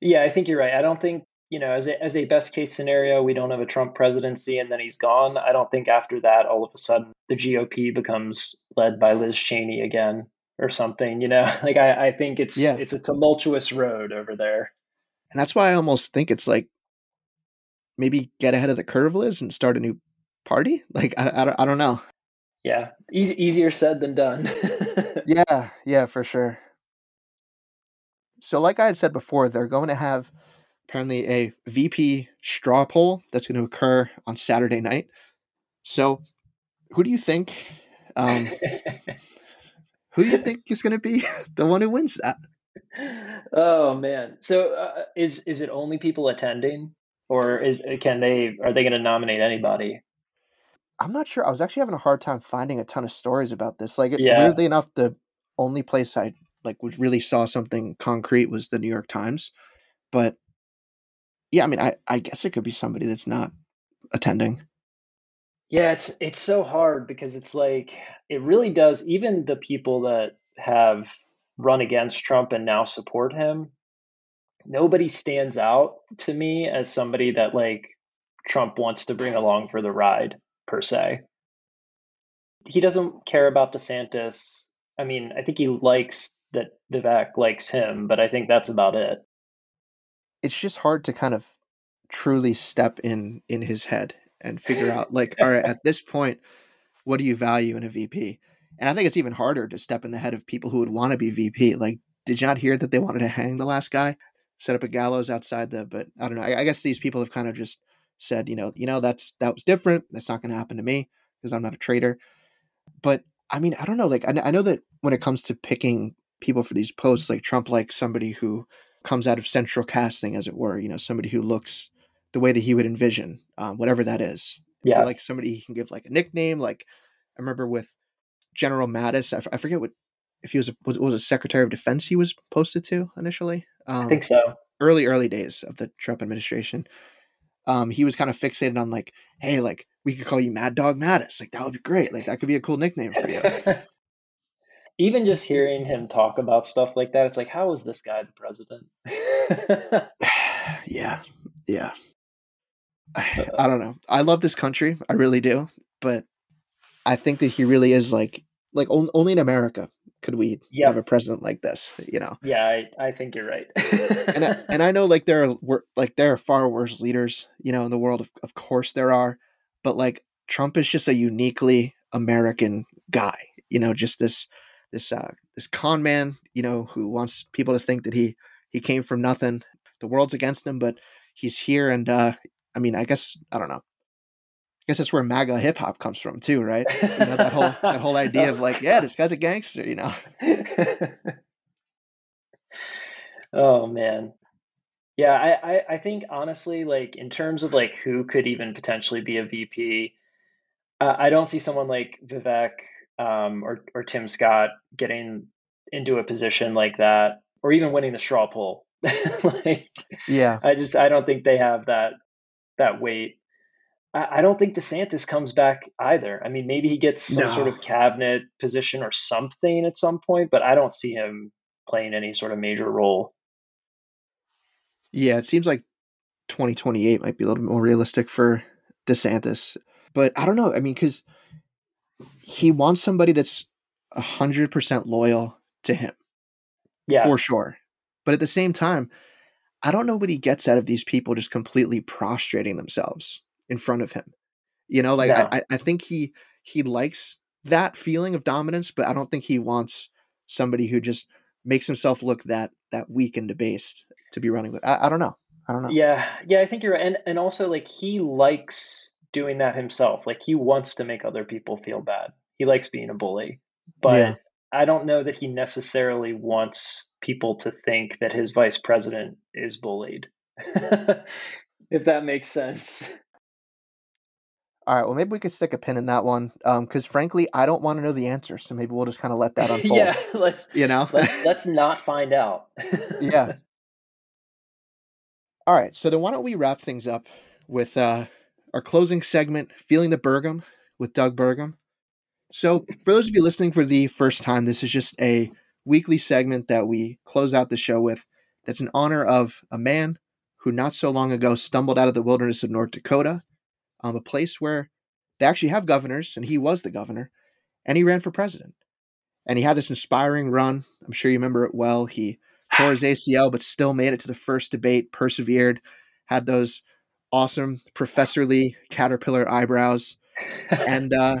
Yeah, I think you're right. I don't think you know as a, as a best case scenario, we don't have a Trump presidency and then he's gone. I don't think after that, all of a sudden, the GOP becomes led by Liz Cheney again or something. You know, like I, I think it's yeah. it's a tumultuous road over there. And that's why I almost think it's like maybe get ahead of the curve, Liz, and start a new party. Like I, I, I don't know yeah, easy, easier said than done. yeah, yeah, for sure. So, like I had said before, they're going to have apparently a VP straw poll that's going to occur on Saturday night. So, who do you think? Um, who do you think is going to be the one who wins that? Oh man! So, uh, is is it only people attending, or is can they are they going to nominate anybody? I'm not sure. I was actually having a hard time finding a ton of stories about this. Like, yeah. weirdly enough, the only place I like was really saw something concrete was the New York Times. But yeah, I mean, I I guess it could be somebody that's not attending. Yeah, it's it's so hard because it's like it really does. Even the people that have run against Trump and now support him, nobody stands out to me as somebody that like Trump wants to bring along for the ride per se. He doesn't care about DeSantis. I mean, I think he likes that Vivek likes him, but I think that's about it. It's just hard to kind of truly step in in his head and figure out like all right at this point what do you value in a VP? And I think it's even harder to step in the head of people who would want to be VP. Like, did you not hear that they wanted to hang the last guy, set up a gallows outside the? But I don't know. I, I guess these people have kind of just said, you know, you know, that's that was different. That's not going to happen to me because I'm not a traitor. But I mean, I don't know. Like, I, I know that when it comes to picking people for these posts, like Trump likes somebody who comes out of central casting, as it were. You know, somebody who looks the way that he would envision, um, whatever that is. Yeah, like somebody he can give like a nickname. Like I remember with General Mattis, I, f- I forget what if he was a, was, was a Secretary of Defense he was posted to initially. Um, I think so. Early early days of the Trump administration um, he was kind of fixated on like, hey, like we could call you Mad Dog Mattis. Like that would be great. Like that could be a cool nickname for you. Even just hearing him talk about stuff like that, it's like, how is this guy the president? yeah, yeah. I, I don't know. I love this country. I really do. But I think that he really is like like only in America could we yep. have a president like this? You know? Yeah, I, I think you're right. and I, and I know like there are like there are far worse leaders, you know, in the world. Of, of course there are, but like Trump is just a uniquely American guy. You know, just this this uh this con man. You know, who wants people to think that he he came from nothing. The world's against him, but he's here, and uh I mean, I guess I don't know. I guess that's where MAGA hip hop comes from too, right? You know, that whole that whole idea of like, yeah, this guy's a gangster, you know. oh man. Yeah, I, I, I think honestly, like in terms of like who could even potentially be a VP, uh, I don't see someone like Vivek um, or or Tim Scott getting into a position like that, or even winning the straw poll. like, yeah, I just I don't think they have that that weight. I, I don't think DeSantis comes back either. I mean, maybe he gets some no. sort of cabinet position or something at some point, but I don't see him playing any sort of major role. Yeah, it seems like 2028 might be a little bit more realistic for DeSantis. But I don't know. I mean, because he wants somebody that's 100% loyal to him. Yeah. For sure. But at the same time, I don't know what he gets out of these people just completely prostrating themselves in front of him. You know, like I, I think he he likes that feeling of dominance, but I don't think he wants somebody who just makes himself look that that weak and debased to be running with. I, I don't know. I don't know. Yeah, yeah, I think you're right. And and also like he likes doing that himself. Like he wants to make other people feel bad. He likes being a bully. But yeah. I don't know that he necessarily wants people to think that his vice president is bullied. if that makes sense. All right. Well, maybe we could stick a pin in that one, because um, frankly, I don't want to know the answer. So maybe we'll just kind of let that unfold. yeah, let's you know, let's let's not find out. yeah. All right. So then, why don't we wrap things up with uh, our closing segment, "Feeling the Burgum" with Doug Burgum. So, for those of you listening for the first time, this is just a weekly segment that we close out the show with. That's in honor of a man who not so long ago stumbled out of the wilderness of North Dakota um, a place where they actually have governors, and he was the governor, and he ran for president. And he had this inspiring run. I'm sure you remember it well. He tore his ACL, but still made it to the first debate, persevered, had those awesome professorly caterpillar eyebrows, and uh,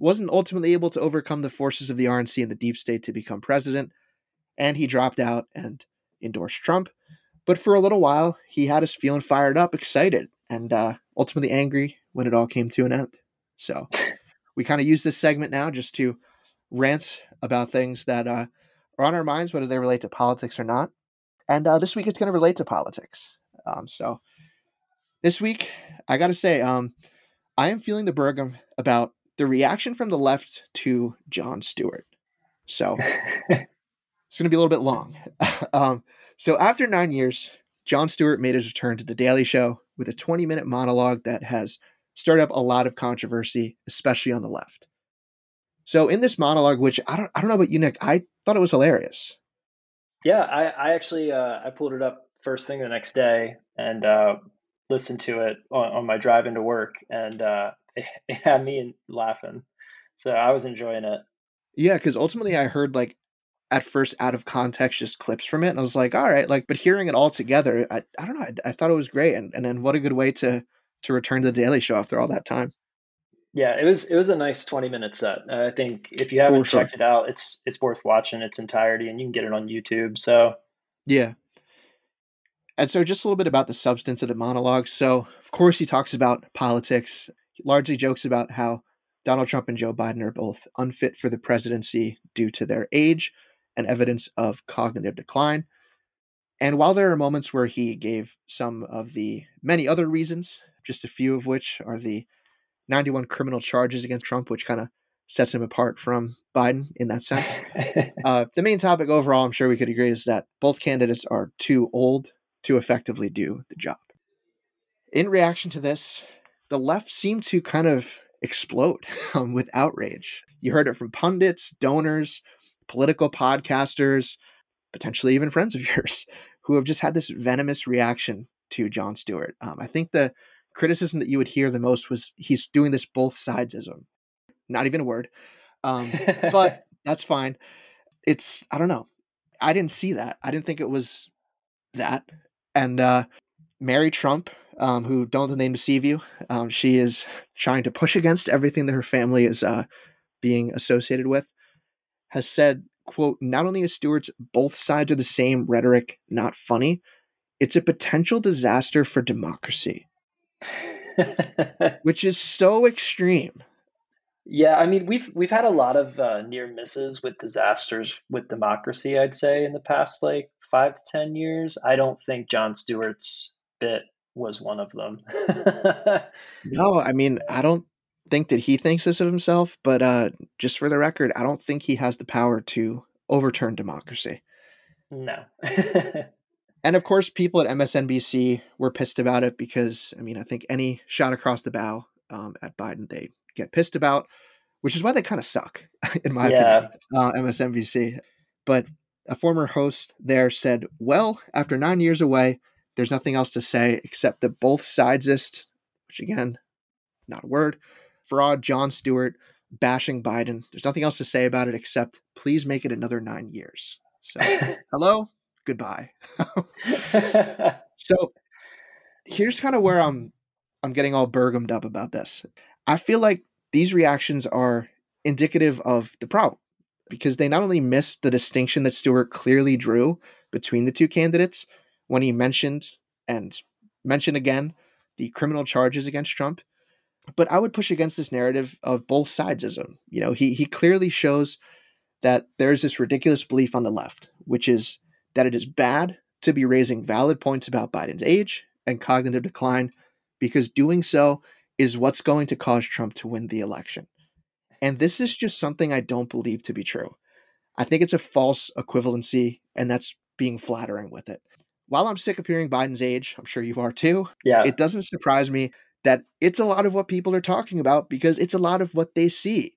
wasn't ultimately able to overcome the forces of the RNC and the deep state to become president. And he dropped out and endorsed Trump. But for a little while, he had us feeling fired up, excited, and uh, ultimately angry when it all came to an end. So we kind of use this segment now just to rant about things that uh, are on our minds, whether they relate to politics or not. And uh, this week it's going to relate to politics. Um, so this week, I got to say, um, I am feeling the Burgum about the reaction from the left to Jon Stewart. So it's going to be a little bit long. um, so after nine years, Jon Stewart made his return to The Daily Show with a 20 minute monologue that has stirred up a lot of controversy, especially on the left. So in this monologue, which I don't, I don't know about you, Nick, I thought it was hilarious. Yeah, I, I actually uh, I pulled it up first thing the next day and uh, listened to it on, on, my drive into work, and uh, it, had me laughing. So I was enjoying it. Yeah, because ultimately I heard like at first out of context just clips from it and i was like all right like but hearing it all together i, I don't know I, I thought it was great and, and then what a good way to to return to the daily show after all that time. Yeah it was it was a nice 20 minute set. I think if you haven't checked it out it's it's worth watching its entirety and you can get it on youtube so yeah. And so just a little bit about the substance of the monologue. So of course he talks about politics largely jokes about how Donald Trump and Joe Biden are both unfit for the presidency due to their age, and evidence of cognitive decline. And while there are moments where he gave some of the many other reasons, just a few of which are the 91 criminal charges against Trump, which kind of sets him apart from Biden in that sense. uh, the main topic overall, I'm sure we could agree, is that both candidates are too old to effectively do the job. In reaction to this, the left seemed to kind of explode um, with outrage. You heard it from pundits, donors, political podcasters, potentially even friends of yours, who have just had this venomous reaction to Jon Stewart. Um, I think the criticism that you would hear the most was he's doing this both sidesism. Not even a word. Um, but that's fine. It's, I don't know. I didn't see that. I didn't think it was that. And uh, Mary Trump, um, who don't the name deceive you, um, she is trying to push against everything that her family is uh, being associated with has said, quote, not only is Stewart's both sides of the same rhetoric not funny, it's a potential disaster for democracy. which is so extreme. Yeah, I mean we've we've had a lot of uh, near misses with disasters with democracy. I'd say in the past like five to ten years. I don't think Jon Stewart's bit was one of them. no, I mean I don't think that he thinks this of himself, but uh, just for the record, I don't think he has the power to overturn democracy. No. and of course, people at MSNBC were pissed about it because, I mean, I think any shot across the bow um, at Biden, they get pissed about, which is why they kind of suck, in my yeah. opinion, uh, MSNBC. But a former host there said, well, after nine years away, there's nothing else to say except that both sidesist, which again, not a word, fraud, John Stewart, bashing Biden. There's nothing else to say about it except please make it another nine years. So, hello, goodbye. so, here's kind of where I'm I'm getting all burgumed up about this. I feel like these reactions are indicative of the problem because they not only missed the distinction that Stewart clearly drew between the two candidates when he mentioned and mentioned again the criminal charges against Trump, but I would push against this narrative of both sidesism. You know, he he clearly shows that there's this ridiculous belief on the left, which is that it is bad to be raising valid points about Biden's age and cognitive decline because doing so is what's going to cause Trump to win the election. And this is just something I don't believe to be true. I think it's a false equivalency, and that's being flattering with it. While I'm sick of hearing Biden's age, I'm sure you are too. Yeah. It doesn't surprise me that it's a lot of what people are talking about because it's a lot of what they see.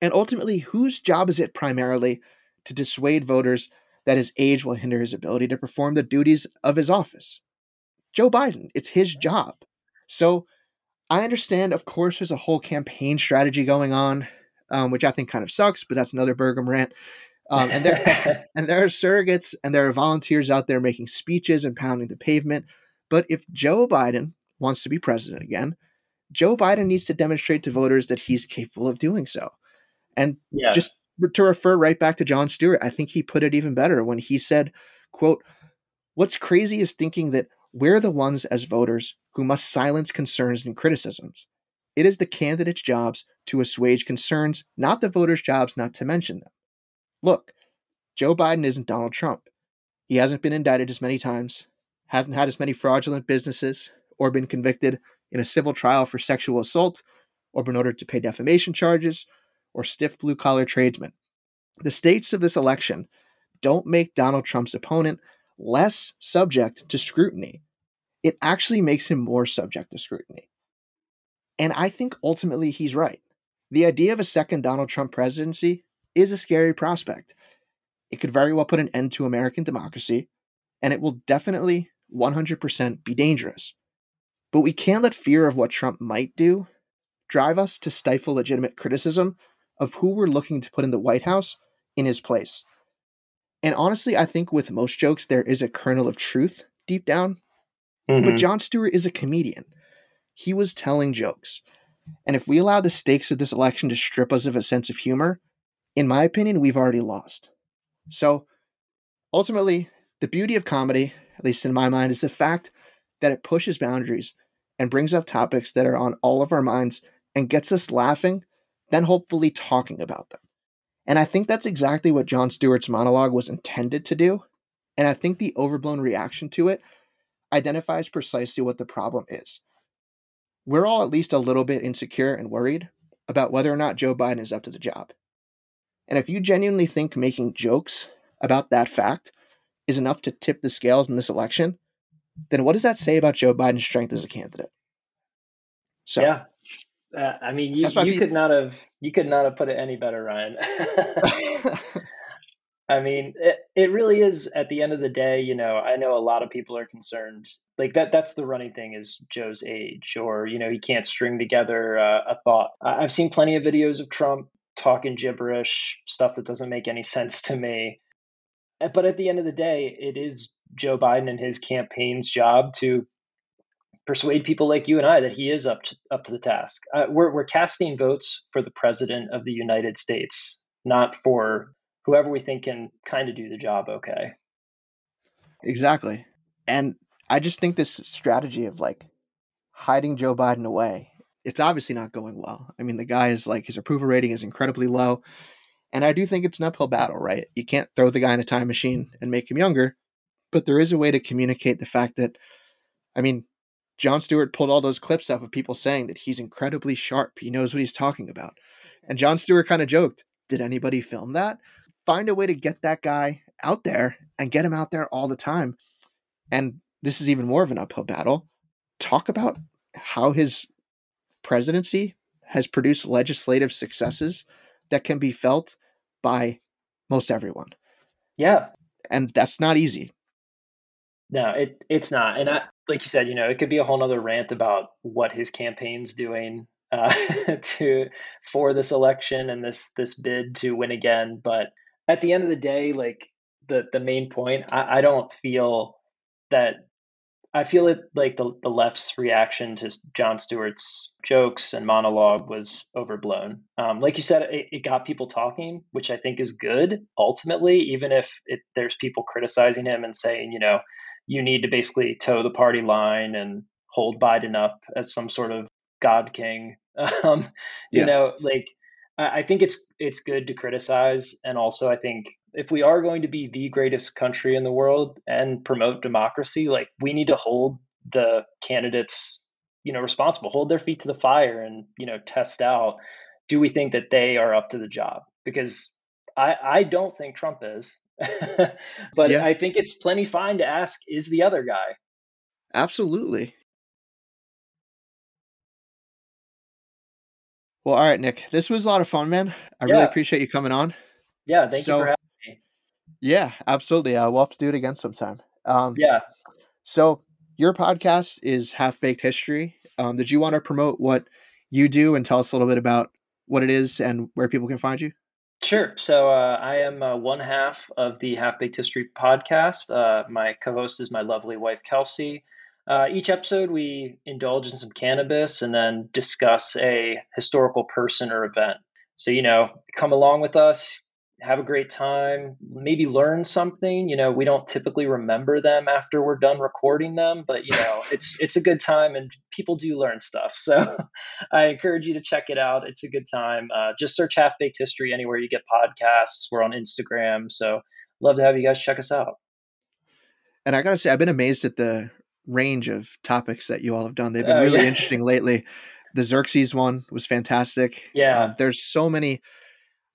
And ultimately, whose job is it primarily to dissuade voters that his age will hinder his ability to perform the duties of his office? Joe Biden. It's his job. So I understand, of course, there's a whole campaign strategy going on, um, which I think kind of sucks, but that's another Burgum rant. Um, and there and there are surrogates and there are volunteers out there making speeches and pounding the pavement. But if Joe Biden wants to be president again, Joe Biden needs to demonstrate to voters that he's capable of doing so. And yeah. just to refer right back to Jon Stewart, I think he put it even better when he said, quote, What's crazy is thinking that we're the ones as voters who must silence concerns and criticisms. It is the candidates' jobs to assuage concerns, not the voters' jobs not to mention them. Look, Joe Biden isn't Donald Trump. He hasn't been indicted as many times, hasn't had as many fraudulent businesses, or been convicted in a civil trial for sexual assault, or been ordered to pay defamation charges, or stiff blue collar tradesmen. The states of this election don't make Donald Trump's opponent less subject to scrutiny. It actually makes him more subject to scrutiny. And I think ultimately he's right. The idea of a second Donald Trump presidency is a scary prospect. It could very well put an end to American democracy, and it will definitely 100% be dangerous. But we can't let fear of what Trump might do drive us to stifle legitimate criticism of who we're looking to put in the White House in his place. And honestly, I think with most jokes, there is a kernel of truth deep down. Mm-hmm. But Jon Stewart is a comedian. He was telling jokes. And if we allow the stakes of this election to strip us of a sense of humor, in my opinion, we've already lost. So ultimately, the beauty of comedy, at least in my mind, is the fact that it pushes boundaries and brings up topics that are on all of our minds and gets us laughing, then hopefully talking about them. And I think that's exactly what Jon Stewart's monologue was intended to do. And I think the overblown reaction to it identifies precisely what the problem is. We're all at least a little bit insecure and worried about whether or not Joe Biden is up to the job. And if you genuinely think making jokes about that fact is enough to tip the scales in this election, then what does that say about Joe Biden's strength as a candidate? So, yeah, uh, I mean, you, you could not have you could not have put it any better, Ryan. I mean, it, it really is at the end of the day, you know, I know a lot of people are concerned. Like that that's the running thing is Joe's age or, you know, he can't string together uh, a thought. I've seen plenty of videos of Trump talking gibberish, stuff that doesn't make any sense to me. Uh, but at the end of the day, it is Joe Biden and his campaign's job to persuade people like you and I that he is up to, up to the task. Uh, we're we're casting votes for the president of the United States, not for whoever we think can kind of do the job okay. Exactly. And I just think this strategy of like hiding Joe Biden away. It's obviously not going well. I mean, the guy is like his approval rating is incredibly low. And I do think it's an uphill battle, right? You can't throw the guy in a time machine and make him younger, but there is a way to communicate the fact that, I mean, Jon Stewart pulled all those clips off of people saying that he's incredibly sharp. He knows what he's talking about. And Jon Stewart kind of joked, Did anybody film that? Find a way to get that guy out there and get him out there all the time. And this is even more of an uphill battle. Talk about how his presidency has produced legislative successes that can be felt by most everyone. Yeah. And that's not easy. No, it it's not. And I like you said, you know, it could be a whole nother rant about what his campaign's doing uh, to for this election and this this bid to win again. But at the end of the day, like the the main point, I, I don't feel that I feel it like the, the left's reaction to Jon Stewart's jokes and monologue was overblown. Um, like you said, it, it, got people talking, which I think is good ultimately, even if it, there's people criticizing him and saying, you know, you need to basically toe the party line and hold Biden up as some sort of God king. Um, you yeah. know, like I think it's it's good to criticize, and also I think if we are going to be the greatest country in the world and promote democracy, like we need to hold the candidates, you know, responsible, hold their feet to the fire, and you know, test out do we think that they are up to the job? Because I I don't think Trump is, but yeah. I think it's plenty fine to ask is the other guy. Absolutely. Well, all right, Nick. This was a lot of fun, man. I yeah. really appreciate you coming on. Yeah, thank so, you for having me. Yeah, absolutely. Uh, we'll have to do it again sometime. Um, yeah. So your podcast is Half Baked History. Um, did you want to promote what you do and tell us a little bit about what it is and where people can find you? Sure. So uh, I am uh, one half of the Half Baked History podcast. Uh, my co-host is my lovely wife Kelsey. Uh, each episode, we indulge in some cannabis and then discuss a historical person or event. So, you know, come along with us, have a great time, maybe learn something. You know, we don't typically remember them after we're done recording them, but you know, it's it's a good time and people do learn stuff. So, I encourage you to check it out. It's a good time. Uh, just search Half Baked History anywhere you get podcasts. We're on Instagram, so love to have you guys check us out. And I gotta say, I've been amazed at the range of topics that you all have done. They've been oh, really yeah. interesting lately. The Xerxes one was fantastic. Yeah. Um, there's so many.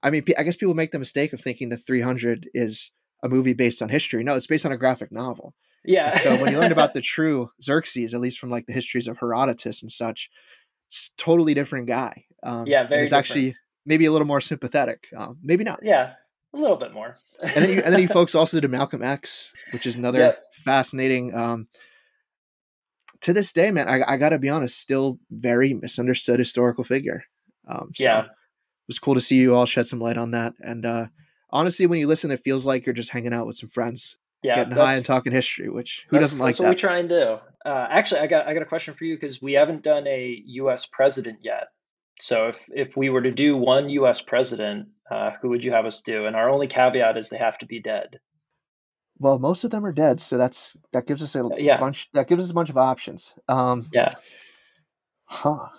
I mean, I guess people make the mistake of thinking the 300 is a movie based on history. No, it's based on a graphic novel. Yeah. And so when you learn about the true Xerxes, at least from like the histories of Herodotus and such, it's totally different guy. Um, yeah, very. It's actually maybe a little more sympathetic. Um, maybe not. Yeah, a little bit more. and then you, and then you folks also did Malcolm X, which is another yep. fascinating um, to this day, man, I, I got to be honest, still very misunderstood historical figure. Um, so yeah, it was cool to see you all shed some light on that. And uh, honestly, when you listen, it feels like you're just hanging out with some friends, yeah, getting high and talking history. Which who doesn't like that's that? That's what we try and do. Uh, actually, I got I got a question for you because we haven't done a U.S. president yet. So if if we were to do one U.S. president, uh, who would you have us do? And our only caveat is they have to be dead. Well, most of them are dead, so that's that gives us a yeah. bunch. That gives us a bunch of options. Um, yeah. Huh.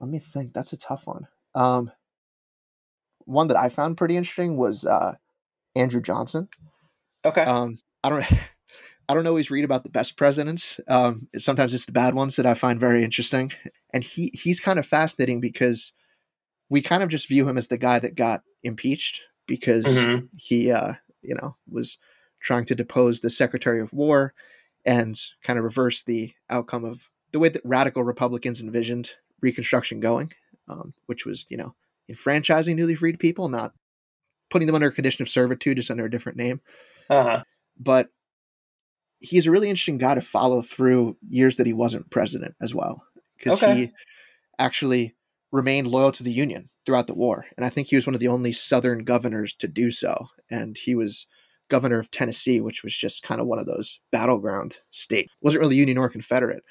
Let me think. That's a tough one. Um, one that I found pretty interesting was uh, Andrew Johnson. Okay. Um, I don't. I don't always read about the best presidents. Um, sometimes it's the bad ones that I find very interesting. And he he's kind of fascinating because we kind of just view him as the guy that got impeached because mm-hmm. he uh, you know was trying to depose the Secretary of War and kind of reverse the outcome of the way that radical Republicans envisioned Reconstruction going, um, which was, you know, enfranchising newly freed people, not putting them under a condition of servitude, just under a different name. Uh-huh. But he's a really interesting guy to follow through years that he wasn't president as well, because okay. he actually remained loyal to the Union throughout the war. And I think he was one of the only Southern governors to do so. And he was governor of Tennessee, which was just kind of one of those battleground states. wasn't really Union or Confederate.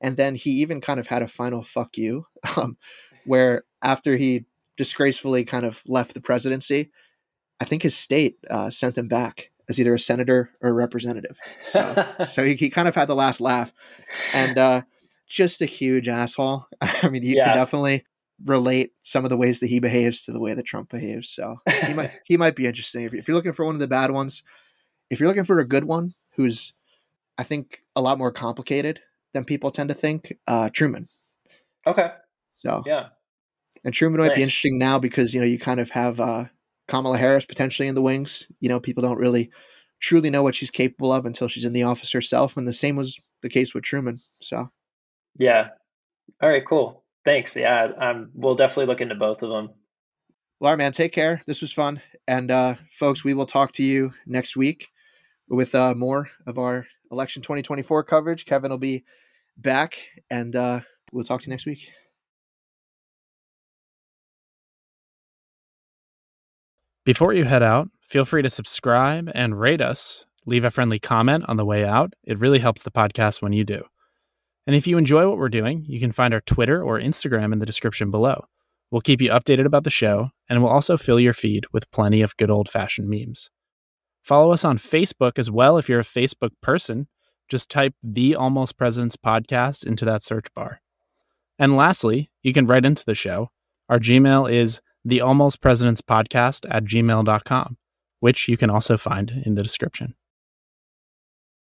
And then he even kind of had a final fuck you, um, where after he disgracefully kind of left the presidency, I think his state uh, sent him back as either a senator or a representative. So, so he, he, kind of had the last laugh. And uh, just a huge asshole. I mean, you yeah. can definitely relate some of the ways that he behaves to the way that Trump behaves. So he might he might be interesting. If, if you're looking for one of the bad ones, if you're looking for a good one, who's I think a lot more complicated than people tend to think, uh, Truman. Okay. So yeah, and Truman might nice. be interesting now because you know you kind of have uh, Kamala Harris potentially in the wings. You know, people don't really truly know what she's capable of until she's in the office herself, and the same was the case with Truman. So, yeah. All right, cool. Thanks. Yeah, I'm. We'll definitely look into both of them. Well, all right, man. Take care. This was fun, and uh, folks, we will talk to you next week with uh, more of our election 2024 coverage. Kevin will be back, and uh, we'll talk to you next week. Before you head out, feel free to subscribe and rate us. Leave a friendly comment on the way out. It really helps the podcast when you do. And if you enjoy what we're doing, you can find our Twitter or Instagram in the description below. We'll keep you updated about the show, and we'll also fill your feed with plenty of good old fashioned memes. Follow us on Facebook as well if you're a Facebook person. Just type the Almost Presidents podcast into that search bar. And lastly, you can write into the show. Our Gmail is the almost presidents podcast at gmail.com, which you can also find in the description.